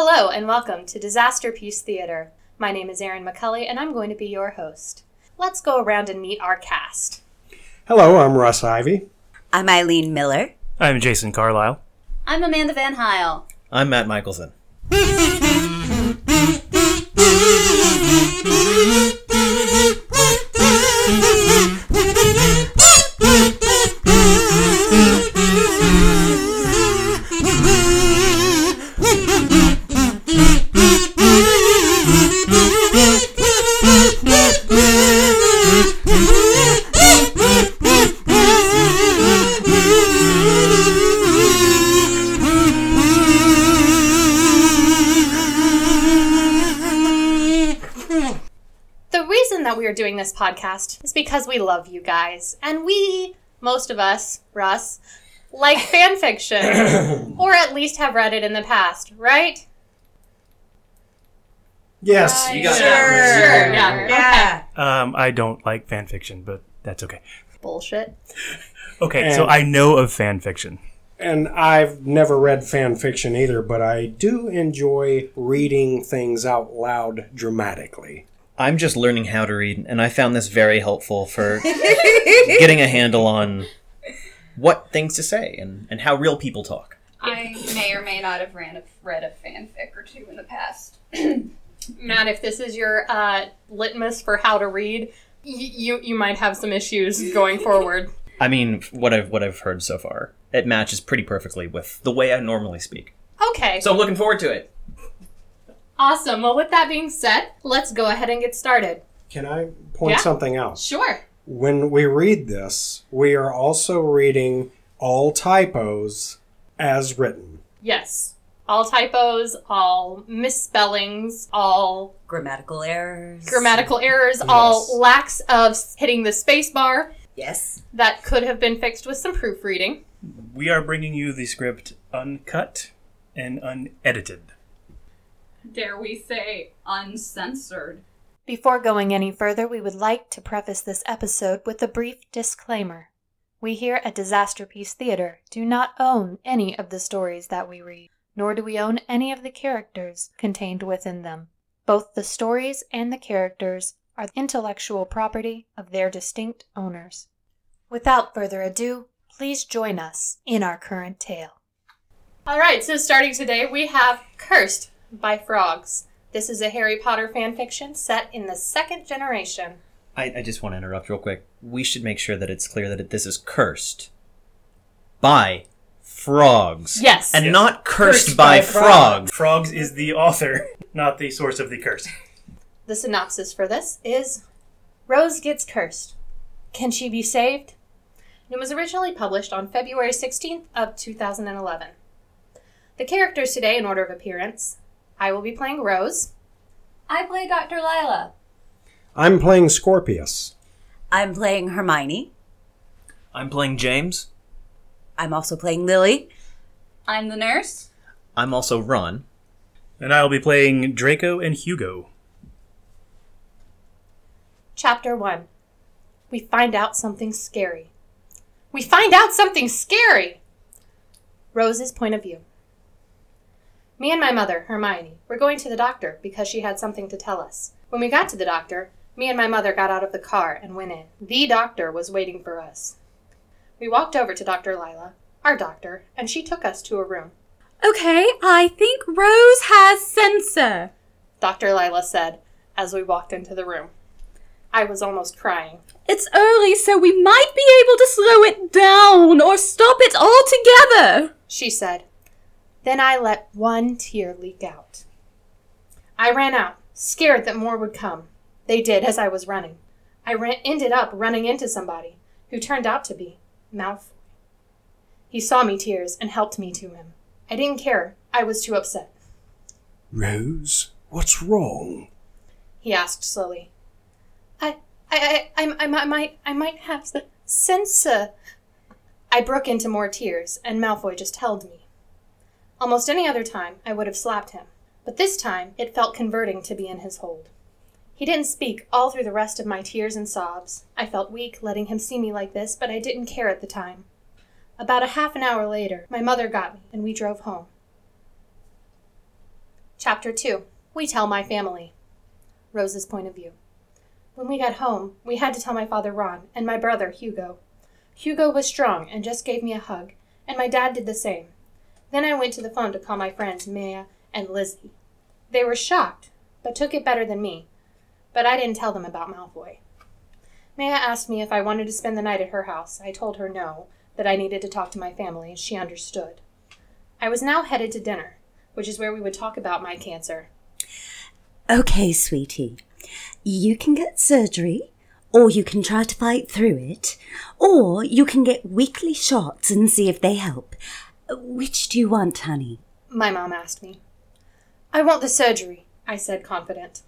Hello, and welcome to Disastrepiece Theatre. My name is Erin McCulley, and I'm going to be your host. Let's go around and meet our cast. Hello, I'm Russ Ivy. I'm Eileen Miller. I'm Jason Carlisle. I'm Amanda Van Heil. I'm Matt Michelson. This podcast is because we love you guys, and we, most of us, Russ, like fan fiction, or at least have read it in the past, right? Yes. You got Sure. it. Sure, yeah. Yeah. Um, I don't like fan fiction, but that's okay. Bullshit. Okay, so I know of fan fiction. And I've never read fan fiction either, but I do enjoy reading things out loud dramatically. I'm just learning how to read, and I found this very helpful for getting a handle on what things to say and, and how real people talk. I may or may not have ran a, read a fanfic or two in the past. Matt, if this is your uh, litmus for how to read, y- you you might have some issues going forward. I mean, what I've what I've heard so far, it matches pretty perfectly with the way I normally speak. Okay, So I'm looking forward to it. Awesome. Well, with that being said, let's go ahead and get started. Can I point Yeah. something out? Sure. When we read this, we are also reading all typos as written. Yes. All typos, all misspellings, all Grammatical errors. grammatical errors, all lacks of hitting the space bar Yes. that could have been fixed with some proofreading. We are bringing you the script uncut and unedited. Dare we say uncensored? Before going any further, we would like to preface this episode with a brief disclaimer. We here at Disastrepiece Theatre do not own any of the stories that we read, nor do we own any of the characters contained within them. Both the stories and the characters are the intellectual property of their distinct owners. Without further ado, please join us in our current tale. All right, so starting today, we have Cursed by Frogs. This is a Harry Potter fanfiction set in the second generation. I, I just want to interrupt real quick. We should make sure that it's clear that it, this is cursed by frogs. Yes. And Yes. not cursed, Cursed by, by frogs. Frogs is the author, not the source of the curse. The synopsis for this is Rose gets cursed. Can she be saved? It was originally published on February 16th of 2011. The characters today in order of appearance. I will be playing Rose. I play Dr. Lila. I'm playing Scorpius. I'm playing Hermione. I'm playing James. I'm also playing Lily. I'm the nurse. I'm also Ron. And I'll be playing Draco and Hugo. Chapter 1. We find out something scary. We find out something scary! Rose's point of view. Me and my mother, Hermione, were going to the doctor because she had something to tell us. When we got to the doctor, me and my mother got out of the car and went in. The doctor was waiting for us. We walked over to Dr. Lila, our doctor, and she took us to a room. Okay, I think Rose has sensor. Dr. Lila said as we walked into the room. I was almost crying. It's early, so we might be able to slow it down or stop it altogether. she said. Then I let one tear leak out. I ran out, scared that more would come. They did as I was running. I ran, ended up running into somebody who turned out to be Malfoy. He saw me tears and helped me to him. I didn't care. I was too upset. Rose, what's wrong? He asked slowly. I, I, I, I, I, I might, I might have s- sensa. Uh, I broke into more tears, and Malfoy just held me. Almost any other time, I would have slapped him, but this time it felt converting to be in his hold. He didn't speak all through the rest of my tears and sobs. I felt weak letting him see me like this, but I didn't care at the time. About a half an hour later, my mother got me, and we drove home. Chapter 2 We Tell My Family. Rose's Point of View. When we got home, we had to tell my father Ron and my brother Hugo. Hugo was strong and just gave me a hug, and my dad did the same. Then I went to the phone to call my friends Maya and Lizzie. They were shocked, but took it better than me. But I didn't tell them about Malfoy. Maya asked me if I wanted to spend the night at her house. I told her no, that I needed to talk to my family, and she understood. I was now headed to dinner, which is where we would talk about my cancer. Okay, sweetie. You can get surgery, or you can try to fight through it, or you can get weekly shots and see if they help. Which do you want, honey? My mom asked me. I want the surgery, I said, confident.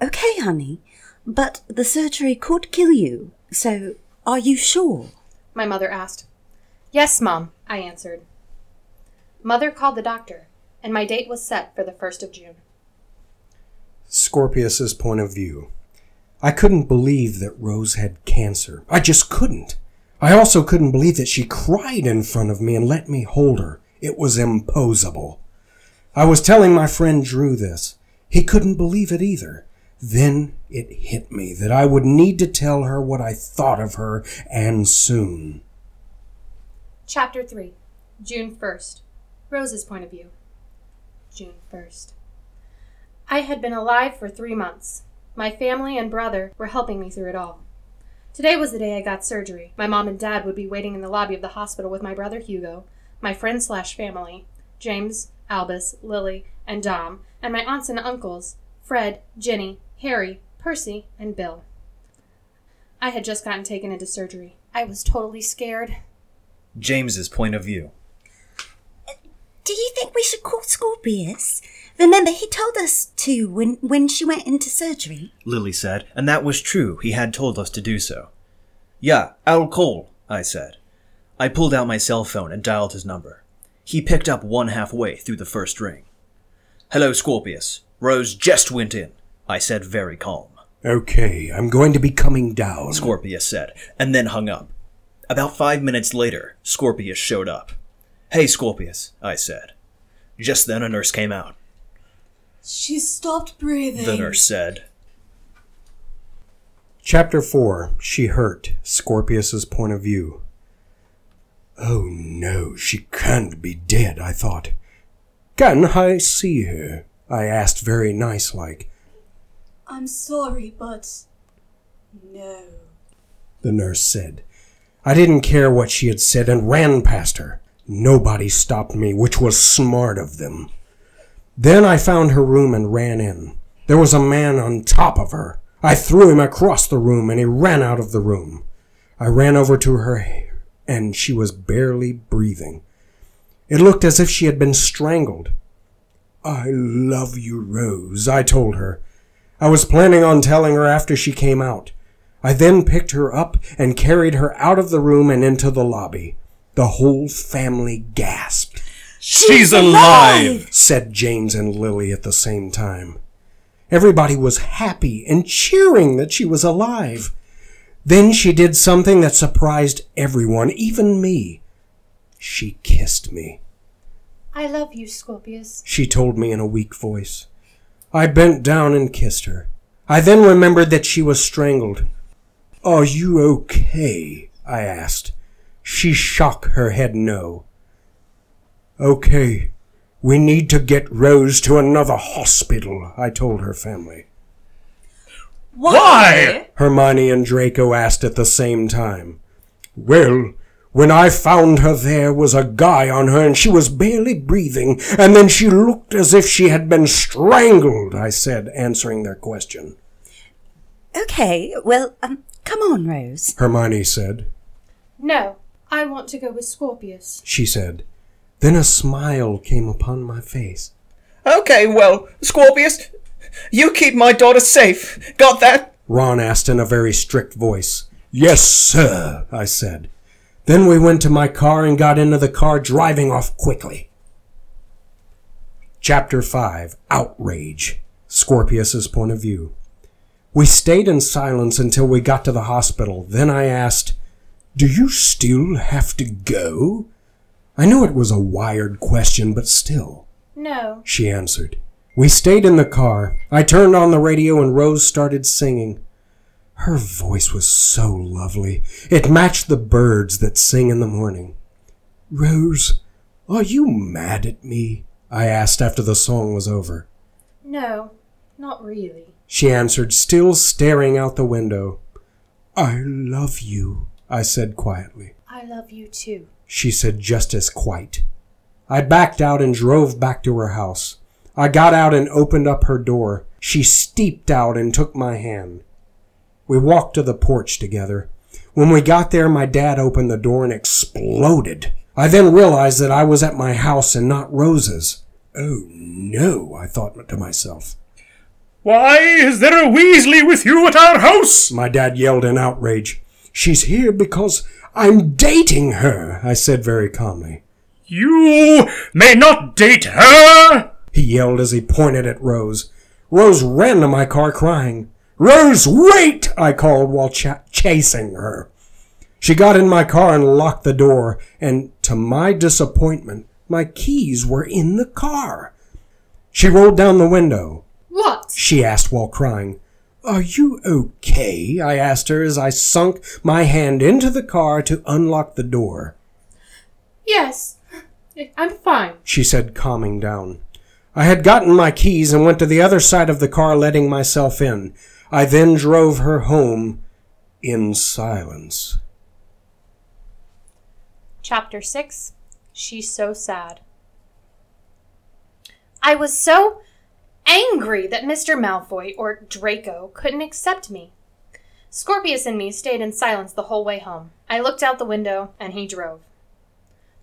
Okay, honey, but the surgery could kill you, so are you sure? My mother asked. Yes, Mom, I answered. Mother called the doctor, and my date was set for the 1st of June. Scorpius's point of view. I couldn't believe that Rose had cancer. I just couldn't. I also couldn't believe that she cried in front of me and let me hold her. It was imposable. I was telling my friend Drew this. He couldn't believe it either. Then it hit me that I would need to tell her what I thought of her, and soon. Chapter 3 June 1st. Rose's point of view. June 1st. I had been alive for three months. My family and brother were helping me through it all. Today was the day I got surgery. My mom and dad would be waiting in the lobby of the hospital with my brother Hugo, my friend slash family, James, Albus, Lily, and Dom, and my aunts and uncles, Fred, Jenny, Harry, Percy, and Bill. I had just gotten taken into surgery. I was totally scared. James's point of view. Do you think we should call Scorpius? Remember, he told us to when, when she went into surgery. Lily said, and that was true. He had told us to do so. Yeah, I'll call, I said. I pulled out my cell phone and dialed his number. He picked up one halfway through the first ring. Hello, Scorpius. Rose just went in, I said very calm. Okay, I'm going to be coming down. Scorpius said, and then hung up. About five minutes later, Scorpius showed up. Hey, Scorpius, I said. Just then a nurse came out. She stopped breathing. The nurse said, Chapter 4 She Hurt Scorpius's Point of View. Oh no, she can't be dead, I thought. Can I see her? I asked very nice like. I'm sorry, but no. The nurse said. I didn't care what she had said and ran past her. Nobody stopped me, which was smart of them. Then I found her room and ran in. There was a man on top of her. I threw him across the room and he ran out of the room. I ran over to her and she was barely breathing. It looked as if she had been strangled. I love you, Rose, I told her. I was planning on telling her after she came out. I then picked her up and carried her out of the room and into the lobby. The whole family gasped, She's alive! said James and Lily at the same time. Everybody was happy and cheering that she was alive. Then she did something that surprised everyone, even me. She kissed me. I love you, Scorpius. she told me in a weak voice. I bent down and kissed her. I then remembered that she was strangled. Are you okay? I asked. She shook her head no. Okay, we need to get Rose to another hospital, I told her family. Why? Hermione and Draco asked at the same time. Well, when I found her there was a guy on her and she was barely breathing, and then she looked as if she had been strangled, I said, answering their question. Okay, well, um, come on, Rose. Hermione said. No, I want to go with Scorpius. She said. Then a smile came upon my face. Okay, well, Scorpius, you keep my daughter safe. Got that? Ron asked in a very strict voice. Yes, sir, I said. Then we went to my car and got into the car, driving off quickly. Chapter 5 Outrage Scorpius's Point of View. We stayed in silence until we got to the hospital. Then I asked, Do you still have to go? I knew it was a wired question, but still. No. She answered. We stayed in the car. I turned on the radio and Rose started singing. Her voice was so lovely. It matched the birds that sing in the morning. Rose, are you mad at me? I asked after the song was over. No, not really. She answered, still staring out the window. I love you, I said quietly. I love you too. She said just as quite. I backed out and drove back to her house. I got out and opened up her door. She steeped out and took my hand. We walked to the porch together. When we got there, my dad opened the door and exploded. I then realized that I was at my house and not Rose's. Oh no, I thought to myself. Why is there a Weasley with you at our house? My dad yelled in outrage. She's here because I'm dating her, I said very calmly. You may not date her! He yelled as he pointed at Rose. Rose ran to my car crying. Rose, wait! I called while ch- chasing her. She got in my car and locked the door, and to my disappointment, my keys were in the car. She rolled down the window. What? She asked while crying. Are you okay? I asked her as I sunk my hand into the car to unlock the door. Yes, I'm fine. She said, calming down. I had gotten my keys and went to the other side of the car, letting myself in. I then drove her home in silence. Chapter 6 She's So Sad. I was so angry that Mr. Malfoy, or Draco, couldn't accept me. Scorpius and me stayed in silence the whole way home. I looked out the window, and he drove.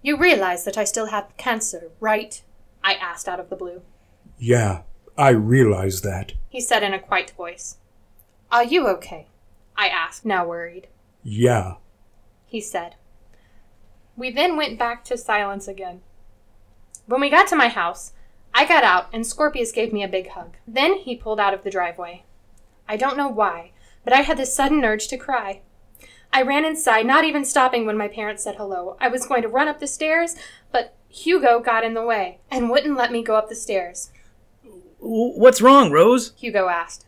You realize that I still have cancer, right? I asked out of the blue. Yeah, I realize that. He said in a quiet voice. Are you okay? I asked, now worried. Yeah. He said. We then went back to silence again. When we got to my house, I got out and Scorpius gave me a big hug. Then he pulled out of the driveway. I don't know why, but I had this sudden urge to cry. I ran inside, not even stopping when my parents said hello. I was going to run up the stairs, but Hugo got in the way and wouldn't let me go up the stairs. What's wrong, Rose? Hugo asked.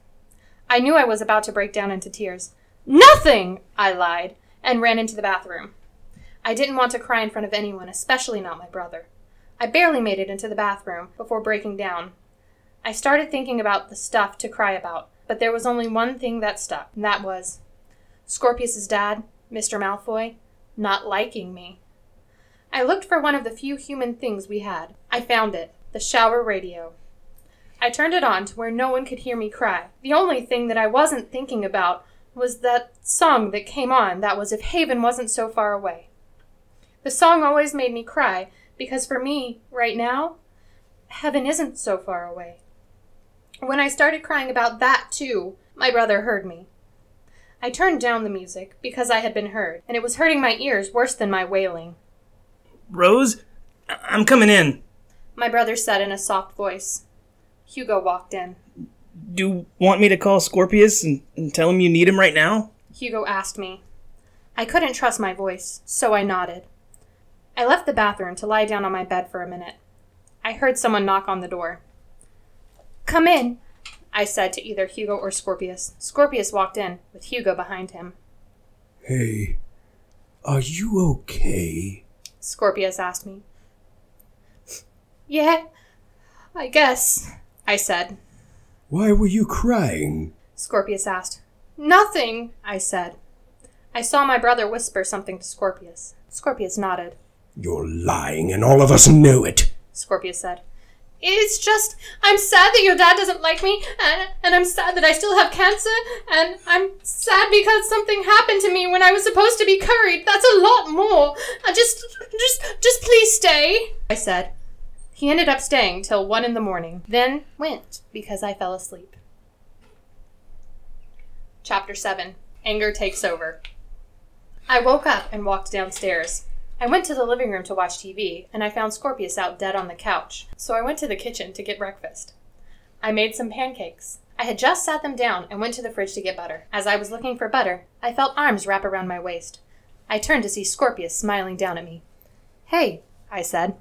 I knew I was about to break down into tears. Nothing! I lied and ran into the bathroom. I didn't want to cry in front of anyone, especially not my brother. I barely made it into the bathroom before breaking down. I started thinking about the stuff to cry about, but there was only one thing that stuck, and that was Scorpius's dad, Mr. Malfoy, not liking me. I looked for one of the few human things we had. I found it the shower radio. I turned it on to where no one could hear me cry. The only thing that I wasn't thinking about was that song that came on that was If Haven Wasn't So Far Away. The song always made me cry because for me, right now, heaven isn't so far away. When I started crying about that too, my brother heard me. I turned down the music because I had been heard, and it was hurting my ears worse than my wailing. Rose, I- I'm coming in. My brother said in a soft voice. Hugo walked in. Do you want me to call Scorpius and, and tell him you need him right now? Hugo asked me. I couldn't trust my voice, so I nodded. I left the bathroom to lie down on my bed for a minute. I heard someone knock on the door. Come in, I said to either Hugo or Scorpius. Scorpius walked in, with Hugo behind him. Hey, are you okay? Scorpius asked me. Yeah, I guess, I said. Why were you crying? Scorpius asked. Nothing, I said. I saw my brother whisper something to Scorpius. Scorpius nodded. You're lying, and all of us know it. Scorpius said. It's just, I'm sad that your dad doesn't like me, and, and I'm sad that I still have cancer, and I'm sad because something happened to me when I was supposed to be curried. That's a lot more. I just, just, just please stay, I said. He ended up staying till one in the morning, then went because I fell asleep. Chapter 7 Anger Takes Over. I woke up and walked downstairs. I went to the living room to watch TV, and I found Scorpius out dead on the couch, so I went to the kitchen to get breakfast. I made some pancakes. I had just sat them down and went to the fridge to get butter. As I was looking for butter, I felt arms wrap around my waist. I turned to see Scorpius smiling down at me. Hey, I said.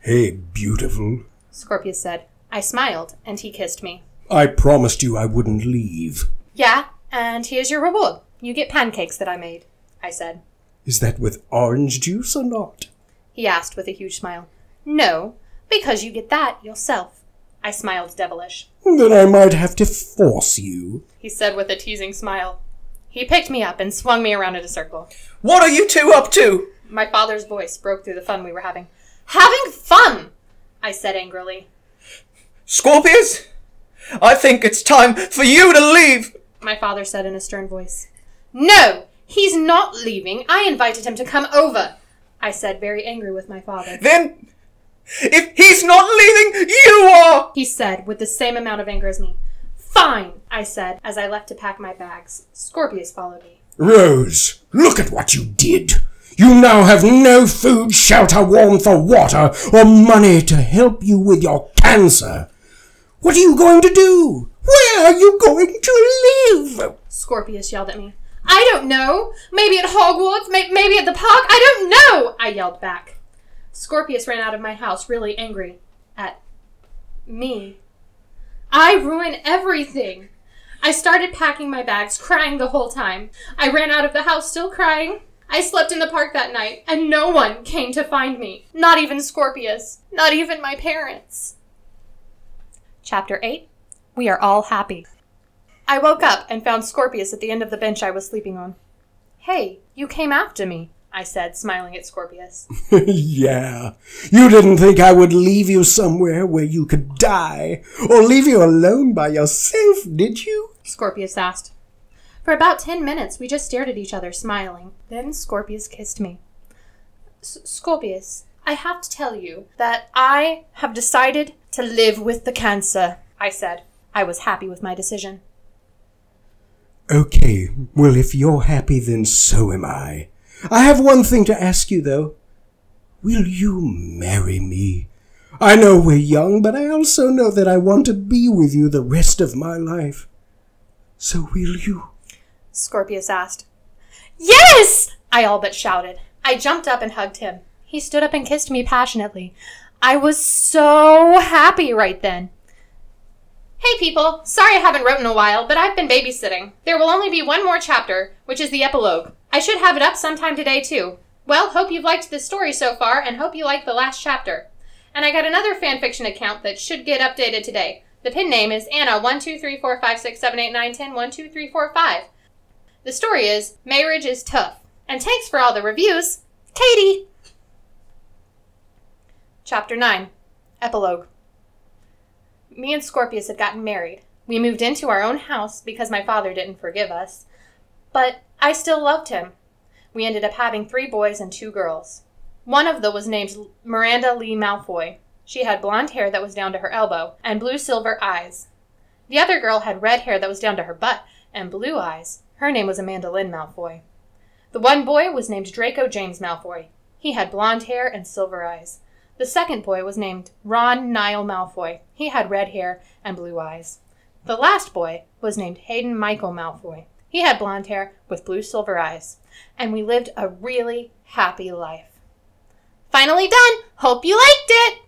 Hey, beautiful. Scorpius said, I smiled, and he kissed me. I promised you I wouldn't leave. Yeah, and here's your reward. You get pancakes that I made, I said. Is that with orange juice or not? He asked with a huge smile. No, because you get that yourself. I smiled devilish. Then I might have to force you. He said with a teasing smile. He picked me up and swung me around in a circle. What are you two up to? My father's voice broke through the fun we were having. Having fun! I said angrily. Scorpius? I think it's time for you to leave. My father said in a stern voice. No, he's not leaving. I invited him to come over. I said, very angry with my father. Then, if he's not leaving, you are! He said, with the same amount of anger as me. Fine, I said, as I left to pack my bags. Scorpius followed me. Rose, look at what you did. You now have no food, shelter, warmth, or water, or money to help you with your cancer. What are you going to do? Where are you going to live? Scorpius yelled at me. I don't know. Maybe at Hogwarts, may- maybe at the park. I don't know, I yelled back. Scorpius ran out of my house, really angry at me. I ruin everything. I started packing my bags, crying the whole time. I ran out of the house, still crying. I slept in the park that night, and no one came to find me. Not even Scorpius. Not even my parents. Chapter 8 We Are All Happy. I woke up and found Scorpius at the end of the bench I was sleeping on. Hey, you came after me, I said, smiling at Scorpius. yeah. You didn't think I would leave you somewhere where you could die, or leave you alone by yourself, did you? Scorpius asked. For about ten minutes, we just stared at each other, smiling. Then Scorpius kissed me. Scorpius, I have to tell you that I have decided to live with the cancer, I said. I was happy with my decision. Okay, well, if you're happy, then so am I. I have one thing to ask you, though. Will you marry me? I know we're young, but I also know that I want to be with you the rest of my life. So will you? Scorpius asked. Yes! I all but shouted. I jumped up and hugged him. He stood up and kissed me passionately. I was so happy right then. Hey people, sorry I haven't wrote in a while, but I've been babysitting. There will only be one more chapter, which is the epilogue. I should have it up sometime today too. Well, hope you've liked this story so far, and hope you like the last chapter. And I got another fanfiction account that should get updated today. The pin name is Anna12345678910123445. The story is Marriage is Tough. And thanks for all the reviews, Katie! Chapter 9 Epilogue Me and Scorpius had gotten married. We moved into our own house because my father didn't forgive us. But I still loved him. We ended up having three boys and two girls. One of them was named Miranda Lee Malfoy. She had blonde hair that was down to her elbow and blue silver eyes. The other girl had red hair that was down to her butt and blue eyes. Her name was Amanda Lynn Malfoy. The one boy was named Draco James Malfoy. He had blonde hair and silver eyes. The second boy was named Ron Niall Malfoy. He had red hair and blue eyes. The last boy was named Hayden Michael Malfoy. He had blonde hair with blue silver eyes. And we lived a really happy life. Finally done! Hope you liked it!